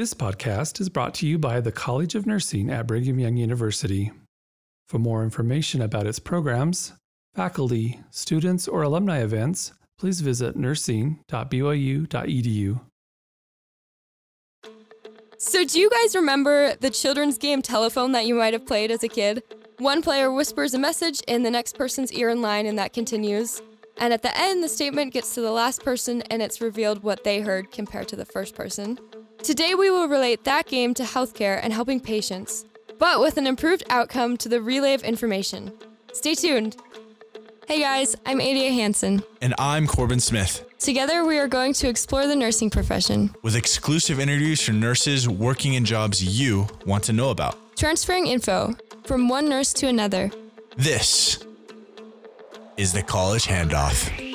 This podcast is brought to you by the College of Nursing at Brigham Young University. For more information about its programs, faculty, students, or alumni events, please visit nursing.byu.edu. So, do you guys remember the children's game telephone that you might have played as a kid? One player whispers a message in the next person's ear in line, and that continues. And at the end, the statement gets to the last person, and it's revealed what they heard compared to the first person. Today, we will relate that game to healthcare and helping patients, but with an improved outcome to the relay of information. Stay tuned. Hey guys, I'm Adia Hansen. And I'm Corbin Smith. Together, we are going to explore the nursing profession, with exclusive interviews for nurses working in jobs you want to know about. transferring info from one nurse to another. This is the college handoff.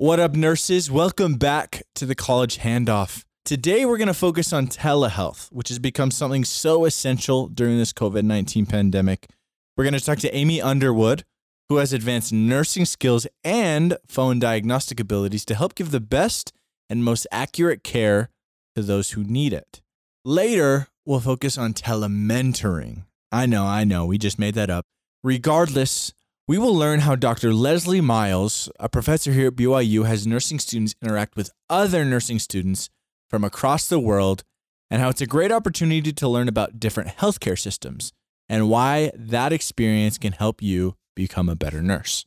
What up, nurses? Welcome back to the college handoff. Today, we're going to focus on telehealth, which has become something so essential during this COVID 19 pandemic. We're going to talk to Amy Underwood, who has advanced nursing skills and phone diagnostic abilities to help give the best and most accurate care to those who need it. Later, we'll focus on telementoring. I know, I know, we just made that up. Regardless, we will learn how Dr. Leslie Miles, a professor here at BYU, has nursing students interact with other nursing students from across the world and how it's a great opportunity to learn about different healthcare systems and why that experience can help you become a better nurse.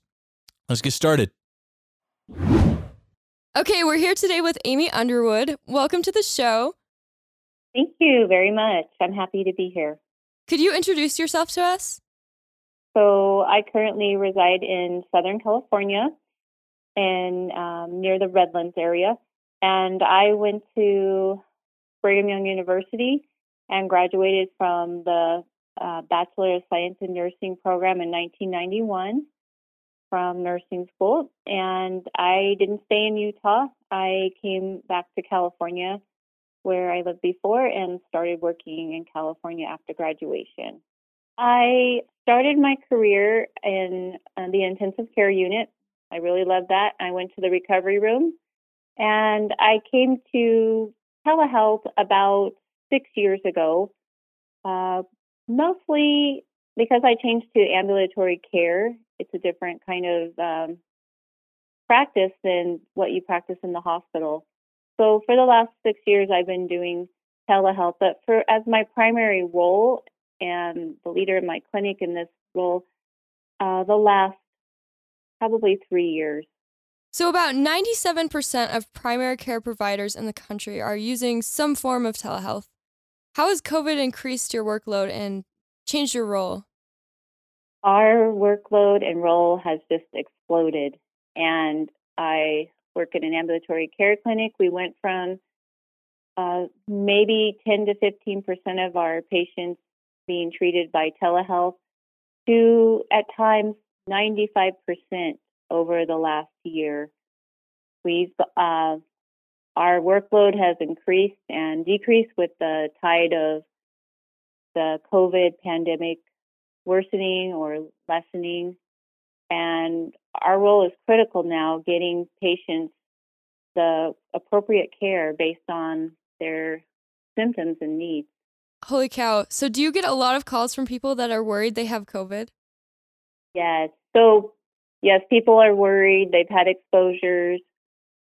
Let's get started. Okay, we're here today with Amy Underwood. Welcome to the show. Thank you very much. I'm happy to be here. Could you introduce yourself to us? So, I currently reside in Southern California and um, near the Redlands area. And I went to Brigham Young University and graduated from the uh, Bachelor of Science in Nursing program in 1991 from nursing school. And I didn't stay in Utah. I came back to California where I lived before and started working in California after graduation. I started my career in uh, the intensive care unit. I really loved that. I went to the recovery room and I came to telehealth about six years ago, uh, mostly because I changed to ambulatory care. It's a different kind of um, practice than what you practice in the hospital. So for the last six years, I've been doing telehealth, but for as my primary role and the leader of my clinic in this role, uh, the last probably three years. So, about 97% of primary care providers in the country are using some form of telehealth. How has COVID increased your workload and changed your role? Our workload and role has just exploded. And I work in an ambulatory care clinic. We went from uh, maybe 10 to 15% of our patients being treated by telehealth to at times 95% over the last year. We've uh, our workload has increased and decreased with the tide of the COVID pandemic worsening or lessening. And our role is critical now, getting patients the appropriate care based on their symptoms and needs. Holy cow. So, do you get a lot of calls from people that are worried they have COVID? Yes. So, yes, people are worried. They've had exposures.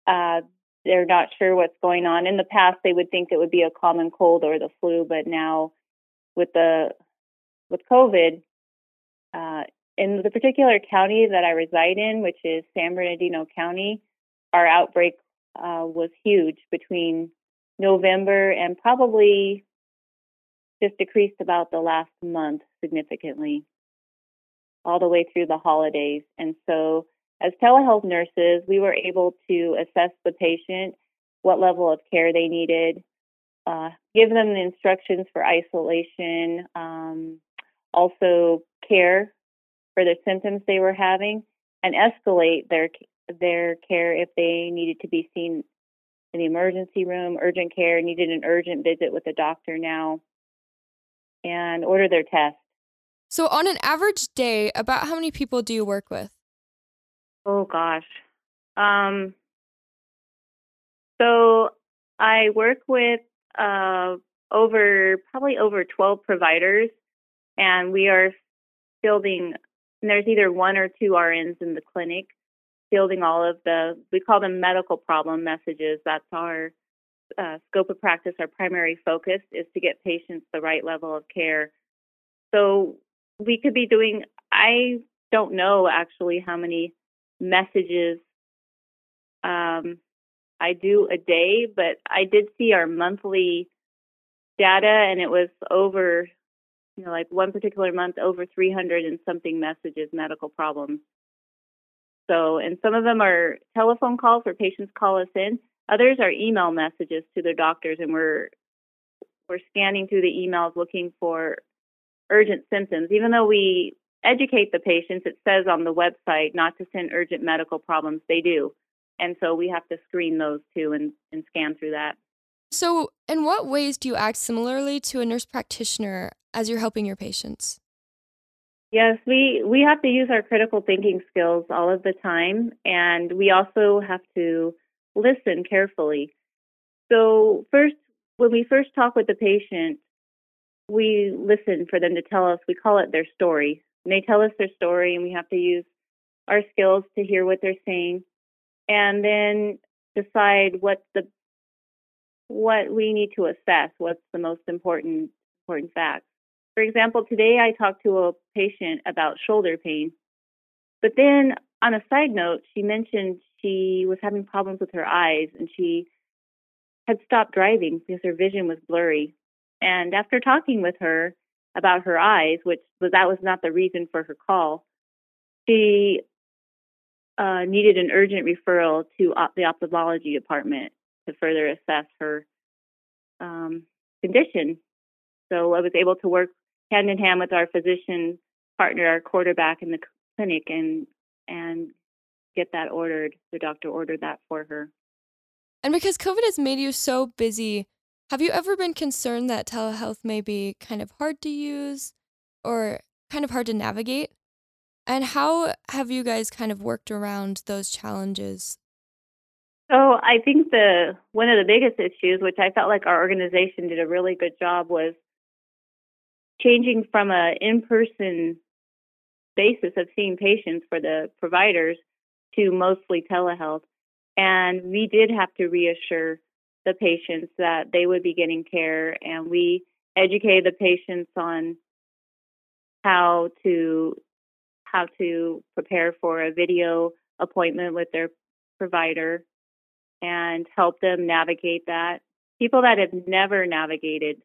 Uh, they're not sure what's going on. In the past, they would think it would be a common cold or the flu, but now with the with COVID, uh, in the particular county that I reside in, which is San Bernardino County, our outbreak uh, was huge between November and probably just decreased about the last month significantly, all the way through the holidays. And so, as telehealth nurses, we were able to assess the patient, what level of care they needed, uh, give them the instructions for isolation, um, also care for the symptoms they were having, and escalate their their care if they needed to be seen in the emergency room, urgent care, needed an urgent visit with a doctor now. And order their test. So, on an average day, about how many people do you work with? Oh gosh. Um, so I work with uh, over probably over 12 providers, and we are building, And there's either one or two RNs in the clinic fielding all of the. We call them medical problem messages. That's our uh, scope of practice. Our primary focus is to get patients the right level of care. So we could be doing. I don't know actually how many messages um, I do a day, but I did see our monthly data and it was over, you know, like one particular month, over 300 and something messages, medical problems. So, and some of them are telephone calls where patients call us in. Others are email messages to their doctors, and we're we're scanning through the emails looking for urgent symptoms. Even though we educate the patients, it says on the website not to send urgent medical problems. They do. And so we have to screen those too and, and scan through that. So, in what ways do you act similarly to a nurse practitioner as you're helping your patients? Yes, we, we have to use our critical thinking skills all of the time, and we also have to listen carefully. So, first, when we first talk with the patient, we listen for them to tell us, we call it their story. And they tell us their story, and we have to use our skills to hear what they're saying and then decide what the what we need to assess, what's the most important important facts. For example, today I talked to a patient about shoulder pain, but then on a side note, she mentioned she was having problems with her eyes and she had stopped driving because her vision was blurry. And after talking with her about her eyes, which was that was not the reason for her call, she uh, needed an urgent referral to op- the ophthalmology department to further assess her um, condition. So I was able to work hand in hand with our physician partner, our quarterback in the clinic, and and get that ordered. The doctor ordered that for her. And because COVID has made you so busy, have you ever been concerned that telehealth may be kind of hard to use or kind of hard to navigate? And how have you guys kind of worked around those challenges? So I think the one of the biggest issues, which I felt like our organization did a really good job, was changing from a in-person basis of seeing patients for the providers to mostly telehealth. And we did have to reassure the patients that they would be getting care, and we educated the patients on how to how to prepare for a video appointment with their provider and help them navigate that. People that have never navigated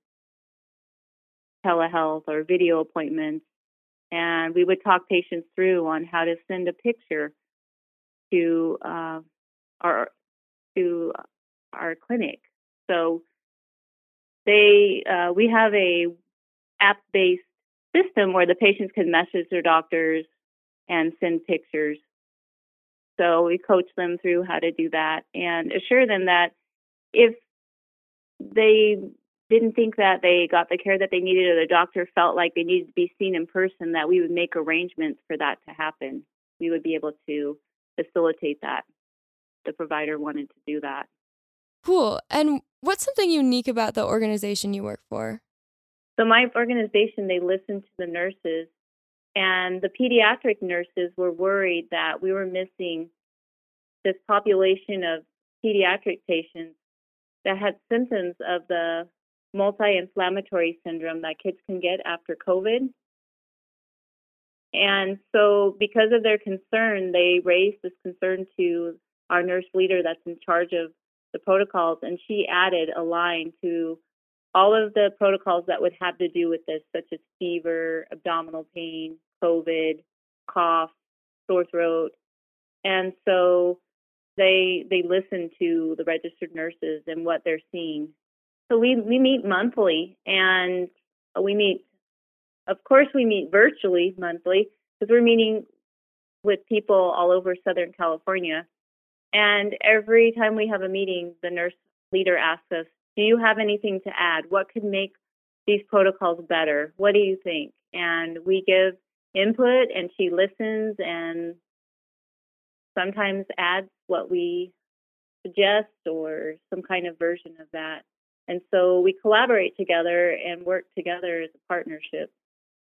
telehealth or video appointments, and we would talk patients through on how to send a picture to uh, our to our clinic. So they uh, we have a app based system where the patients can message their doctors and send pictures. So we coach them through how to do that and assure them that if they didn't think that they got the care that they needed or the doctor felt like they needed to be seen in person, that we would make arrangements for that to happen. We would be able to facilitate that. The provider wanted to do that. Cool. And what's something unique about the organization you work for? So, my organization, they listened to the nurses and the pediatric nurses were worried that we were missing this population of pediatric patients that had symptoms of the multi inflammatory syndrome that kids can get after COVID. And so, because of their concern, they raised this concern to our nurse leader that's in charge of the protocols, and she added a line to all of the protocols that would have to do with this, such as fever, abdominal pain, COVID, cough, sore throat. And so they they listen to the registered nurses and what they're seeing. So we we meet monthly and we meet of course we meet virtually monthly because we're meeting with people all over Southern California. And every time we have a meeting, the nurse leader asks us, do you have anything to add? What could make these protocols better. What do you think? And we give input, and she listens and sometimes adds what we suggest or some kind of version of that. And so we collaborate together and work together as a partnership.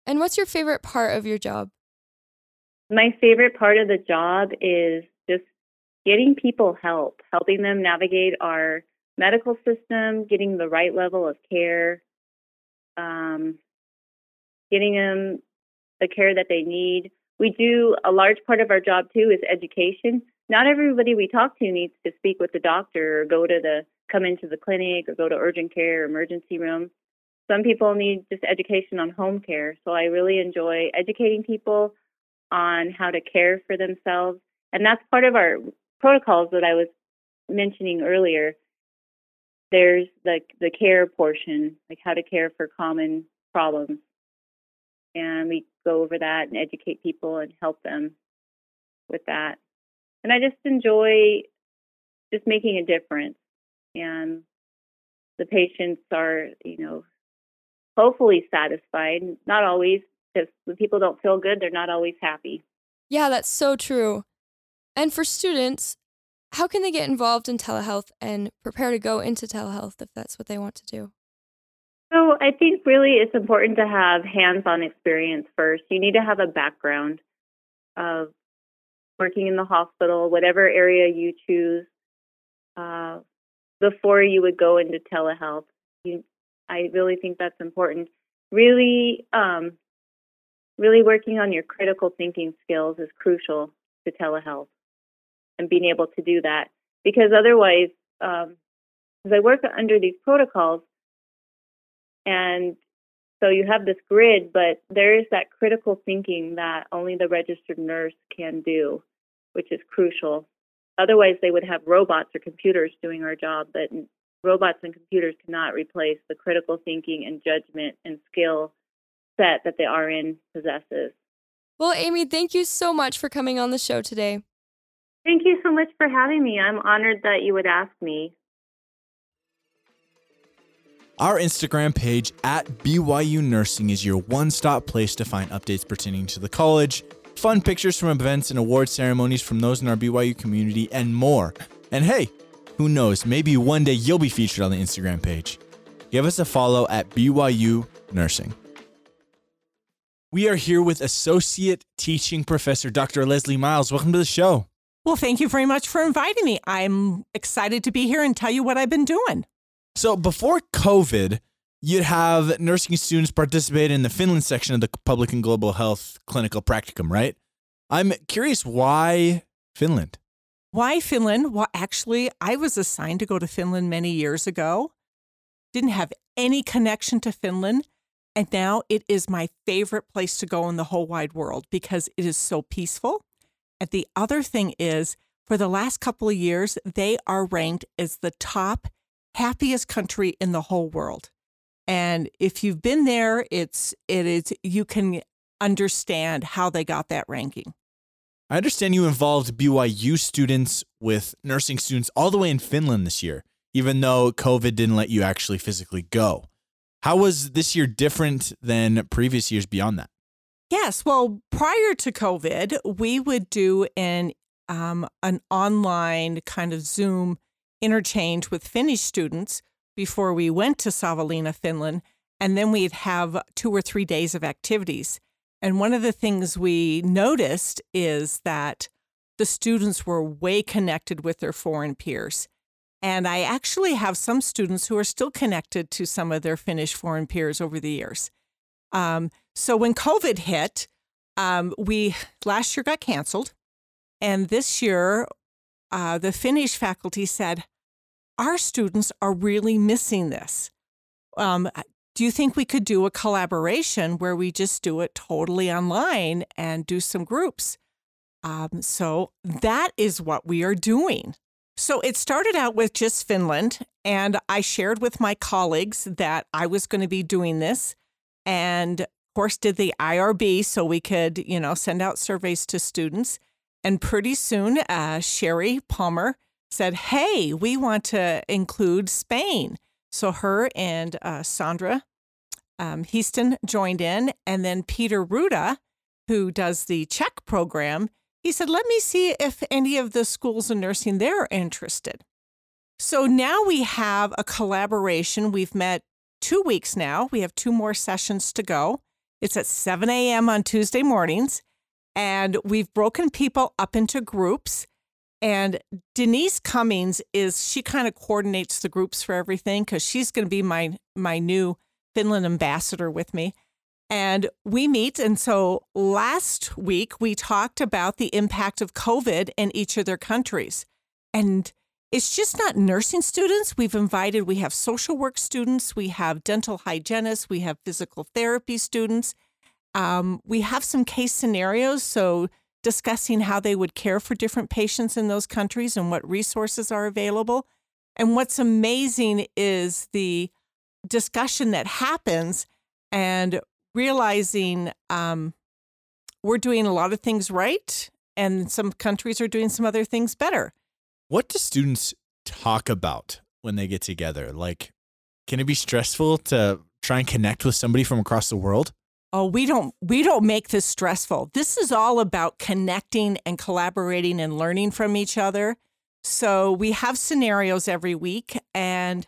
And what's your favorite part of your job? My favorite part of the job is just getting people help, helping them navigate our medical system, getting the right level of care, um, getting them the care that they need. We do a large part of our job too is education. Not everybody we talk to needs to speak with the doctor or go to the come into the clinic or go to urgent care or emergency room. Some people need just education on home care. So I really enjoy educating people on how to care for themselves. And that's part of our protocols that I was mentioning earlier. There's the the care portion, like how to care for common problems. And we go over that and educate people and help them with that. And I just enjoy just making a difference. And the patients are, you know, hopefully satisfied. Not always, because when people don't feel good, they're not always happy. Yeah, that's so true. And for students, how can they get involved in telehealth and prepare to go into telehealth if that's what they want to do? So I think really it's important to have hands-on experience first. You need to have a background of working in the hospital, whatever area you choose, uh, before you would go into telehealth. You, I really think that's important. Really, um, really working on your critical thinking skills is crucial to telehealth and being able to do that because otherwise, um, as I work under these protocols, and so you have this grid, but there is that critical thinking that only the registered nurse can do, which is crucial. Otherwise, they would have robots or computers doing our job, but robots and computers cannot replace the critical thinking and judgment and skill set that the RN possesses. Well, Amy, thank you so much for coming on the show today. Thank you so much for having me. I'm honored that you would ask me. Our Instagram page at BYU Nursing is your one stop place to find updates pertaining to the college, fun pictures from events and award ceremonies from those in our BYU community, and more. And hey, who knows, maybe one day you'll be featured on the Instagram page. Give us a follow at BYU Nursing. We are here with Associate Teaching Professor Dr. Leslie Miles. Welcome to the show. Well, thank you very much for inviting me. I'm excited to be here and tell you what I've been doing. So, before COVID, you'd have nursing students participate in the Finland section of the Public and Global Health Clinical Practicum, right? I'm curious why Finland? Why Finland? Well, actually, I was assigned to go to Finland many years ago. Didn't have any connection to Finland. And now it is my favorite place to go in the whole wide world because it is so peaceful. And the other thing is, for the last couple of years, they are ranked as the top happiest country in the whole world. And if you've been there, it's it is you can understand how they got that ranking. I understand you involved BYU students with nursing students all the way in Finland this year, even though COVID didn't let you actually physically go. How was this year different than previous years beyond that? Yes, well, prior to COVID, we would do an um, an online kind of Zoom interchange with Finnish students before we went to Savonlinna, Finland, and then we'd have two or three days of activities. And one of the things we noticed is that the students were way connected with their foreign peers. And I actually have some students who are still connected to some of their Finnish foreign peers over the years. Um, so when COVID hit, um, we last year got canceled. And this year, uh, the Finnish faculty said, Our students are really missing this. Um, do you think we could do a collaboration where we just do it totally online and do some groups? Um, so that is what we are doing. So it started out with just Finland, and I shared with my colleagues that I was going to be doing this, and of course did the IRB so we could, you know, send out surveys to students. And pretty soon, uh, Sherry Palmer said, "Hey, we want to include Spain." So her and uh, Sandra um, Heaston joined in, and then Peter Ruda, who does the Czech program, he said, Let me see if any of the schools of nursing there are interested. So now we have a collaboration. We've met two weeks now. We have two more sessions to go. It's at 7 a.m. on Tuesday mornings. And we've broken people up into groups. And Denise Cummings is, she kind of coordinates the groups for everything because she's going to be my, my new Finland ambassador with me. And we meet. And so last week, we talked about the impact of COVID in each of their countries. And it's just not nursing students. We've invited, we have social work students, we have dental hygienists, we have physical therapy students. Um, we have some case scenarios. So, discussing how they would care for different patients in those countries and what resources are available. And what's amazing is the discussion that happens and realizing um, we're doing a lot of things right, and some countries are doing some other things better. What do students talk about when they get together? Like, can it be stressful to try and connect with somebody from across the world? Oh, we don't we don't make this stressful. This is all about connecting and collaborating and learning from each other. So we have scenarios every week and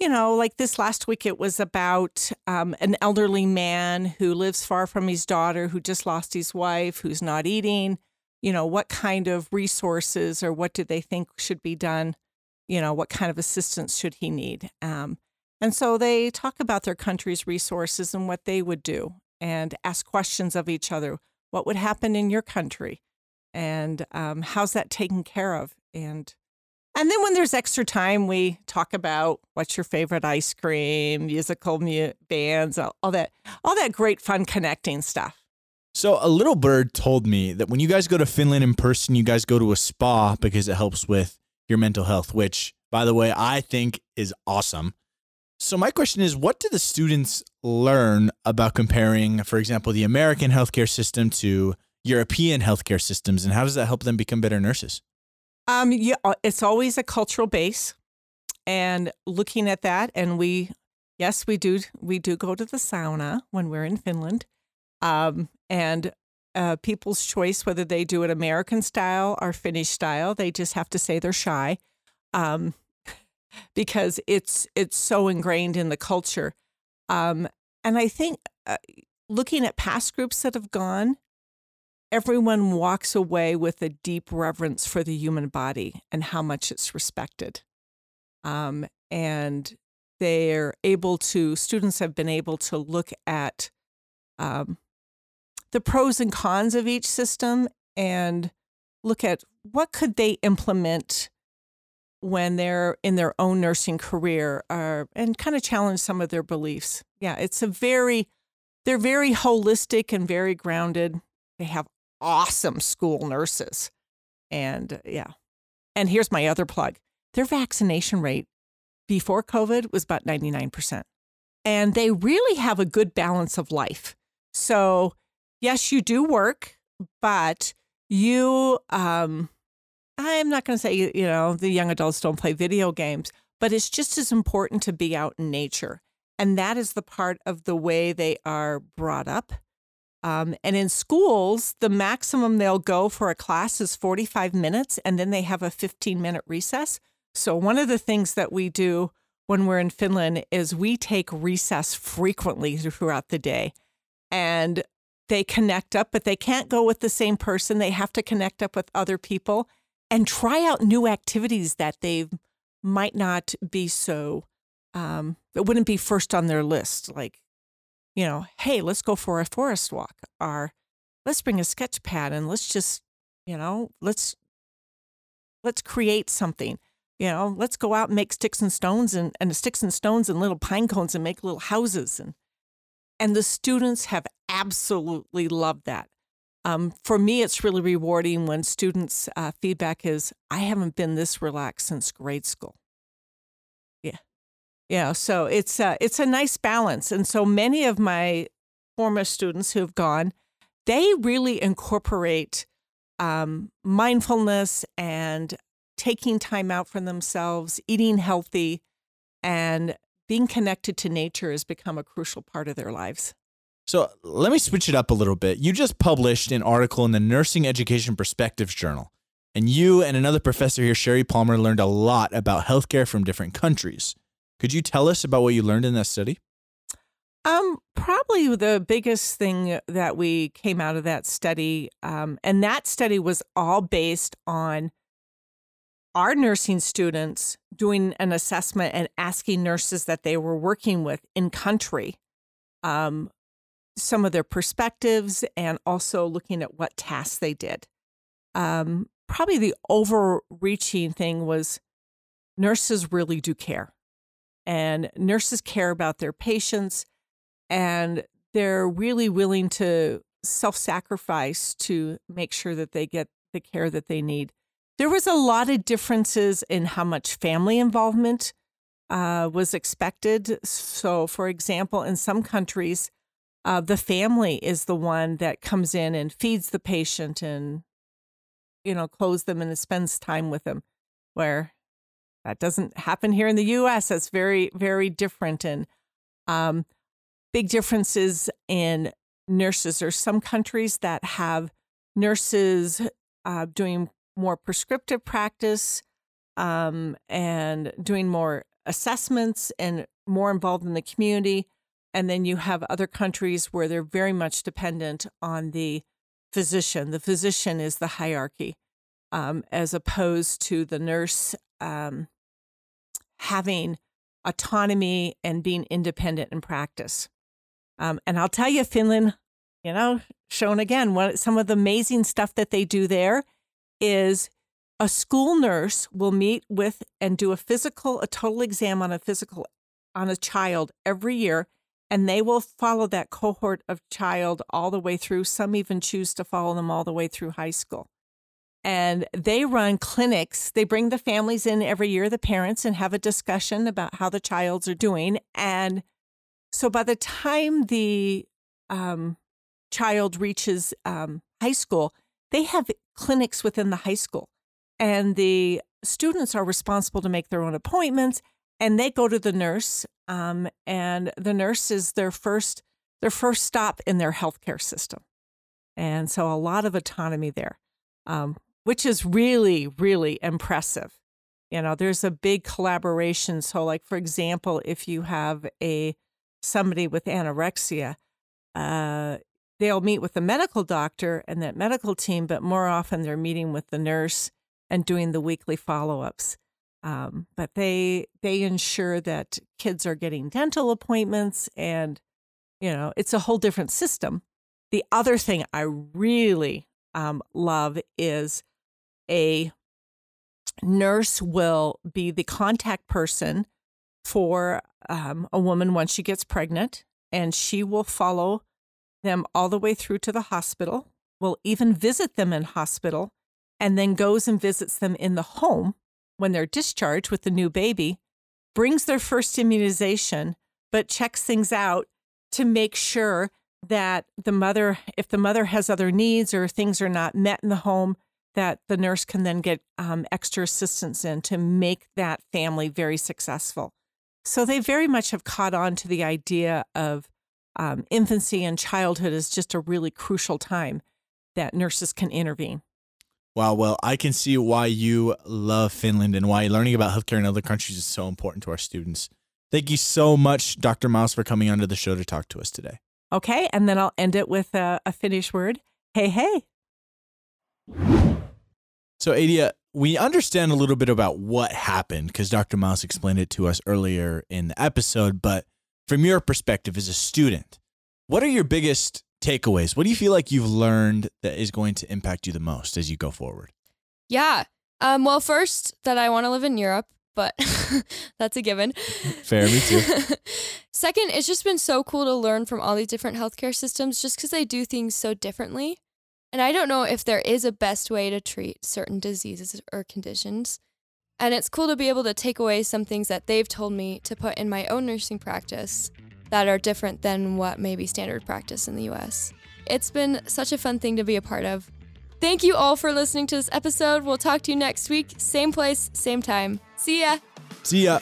you know, like this last week, it was about um, an elderly man who lives far from his daughter, who just lost his wife, who's not eating. You know, what kind of resources or what do they think should be done? You know, what kind of assistance should he need? Um, and so they talk about their country's resources and what they would do and ask questions of each other. What would happen in your country? And um, how's that taken care of? And and then when there's extra time, we talk about what's your favorite ice cream, musical mu- bands, all, all that, all that great fun connecting stuff. So a little bird told me that when you guys go to Finland in person, you guys go to a spa because it helps with your mental health, which by the way, I think is awesome. So my question is what do the students learn about comparing, for example, the American healthcare system to European healthcare systems and how does that help them become better nurses? Um, yeah, uh, it's always a cultural base, and looking at that, and we, yes, we do, we do go to the sauna when we're in Finland, um, and uh, people's choice whether they do it American style or Finnish style. They just have to say they're shy, um, because it's it's so ingrained in the culture, um, and I think uh, looking at past groups that have gone, everyone walks away with a deep reverence for the human body and how much it's respected. Um, and they're able to, students have been able to look at um, the pros and cons of each system and look at what could they implement when they're in their own nursing career uh, and kind of challenge some of their beliefs. Yeah, it's a very, they're very holistic and very grounded. They have awesome school nurses. And yeah. And here's my other plug their vaccination rate before COVID was about 99%. And they really have a good balance of life. So, yes, you do work, but you, um, I'm not going to say, you know, the young adults don't play video games, but it's just as important to be out in nature. And that is the part of the way they are brought up um, and in schools, the maximum they'll go for a class is 45 minutes, and then they have a 15 minute recess. So, one of the things that we do when we're in Finland is we take recess frequently throughout the day. And they connect up, but they can't go with the same person. They have to connect up with other people and try out new activities that they might not be so, um, it wouldn't be first on their list, like you know, hey, let's go for a forest walk, or let's bring a sketch pad and let's just, you know, let's let's create something. You know, let's go out and make sticks and stones and, and sticks and stones and little pine cones and make little houses and and the students have absolutely loved that. Um, for me, it's really rewarding when students' uh, feedback is, "I haven't been this relaxed since grade school." Yeah, yeah, so it's a, it's a nice balance. And so many of my former students who have gone, they really incorporate um, mindfulness and taking time out for themselves, eating healthy, and being connected to nature has become a crucial part of their lives. So let me switch it up a little bit. You just published an article in the Nursing Education Perspectives Journal, and you and another professor here, Sherry Palmer, learned a lot about healthcare from different countries. Could you tell us about what you learned in that study? Um, probably the biggest thing that we came out of that study, um, and that study was all based on our nursing students doing an assessment and asking nurses that they were working with in country um, some of their perspectives and also looking at what tasks they did. Um, probably the overreaching thing was nurses really do care. And nurses care about their patients and they're really willing to self sacrifice to make sure that they get the care that they need. There was a lot of differences in how much family involvement uh, was expected. So, for example, in some countries, uh, the family is the one that comes in and feeds the patient and you know clothes them and spends time with them where that doesn't happen here in the us that's very very different. And um, big differences in nurses. There's some countries that have nurses uh, doing more prescriptive practice um, and doing more assessments and more involved in the community and then you have other countries where they're very much dependent on the physician. The physician is the hierarchy, um, as opposed to the nurse um, having autonomy and being independent in practice. Um, and I'll tell you, Finland, you know, shown again, what some of the amazing stuff that they do there is a school nurse will meet with and do a physical, a total exam on a physical on a child every year and they will follow that cohort of child all the way through. Some even choose to follow them all the way through high school. And they run clinics. They bring the families in every year, the parents, and have a discussion about how the childs are doing. And so by the time the um, child reaches um, high school, they have clinics within the high school. And the students are responsible to make their own appointments and they go to the nurse um, and the nurse is their first their first stop in their healthcare system. And so a lot of autonomy there um, which is really really impressive. You know there's a big collaboration. So like for example if you have a somebody with anorexia uh, they'll meet with the medical doctor and that medical team but more often they're meeting with the nurse and doing the weekly follow-ups um, but they they ensure that kids are getting dental appointments, and you know it's a whole different system. The other thing I really um, love is a nurse will be the contact person for um, a woman once she gets pregnant, and she will follow them all the way through to the hospital. Will even visit them in hospital, and then goes and visits them in the home when they're discharged with the new baby, brings their first immunization, but checks things out to make sure that the mother, if the mother has other needs or things are not met in the home, that the nurse can then get um, extra assistance in to make that family very successful. So they very much have caught on to the idea of um, infancy and childhood is just a really crucial time that nurses can intervene. Wow. Well, I can see why you love Finland and why learning about healthcare in other countries is so important to our students. Thank you so much, Dr. Miles, for coming onto the show to talk to us today. Okay. And then I'll end it with a, a Finnish word. Hey, hey. So, Adia, we understand a little bit about what happened because Dr. Miles explained it to us earlier in the episode. But from your perspective as a student, what are your biggest takeaways. What do you feel like you've learned that is going to impact you the most as you go forward? Yeah. Um, well, first, that I want to live in Europe, but that's a given. Fair, me too. Second, it's just been so cool to learn from all these different healthcare systems just because they do things so differently. And I don't know if there is a best way to treat certain diseases or conditions. And it's cool to be able to take away some things that they've told me to put in my own nursing practice that are different than what may be standard practice in the US. It's been such a fun thing to be a part of. Thank you all for listening to this episode. We'll talk to you next week, same place, same time. See ya. See ya.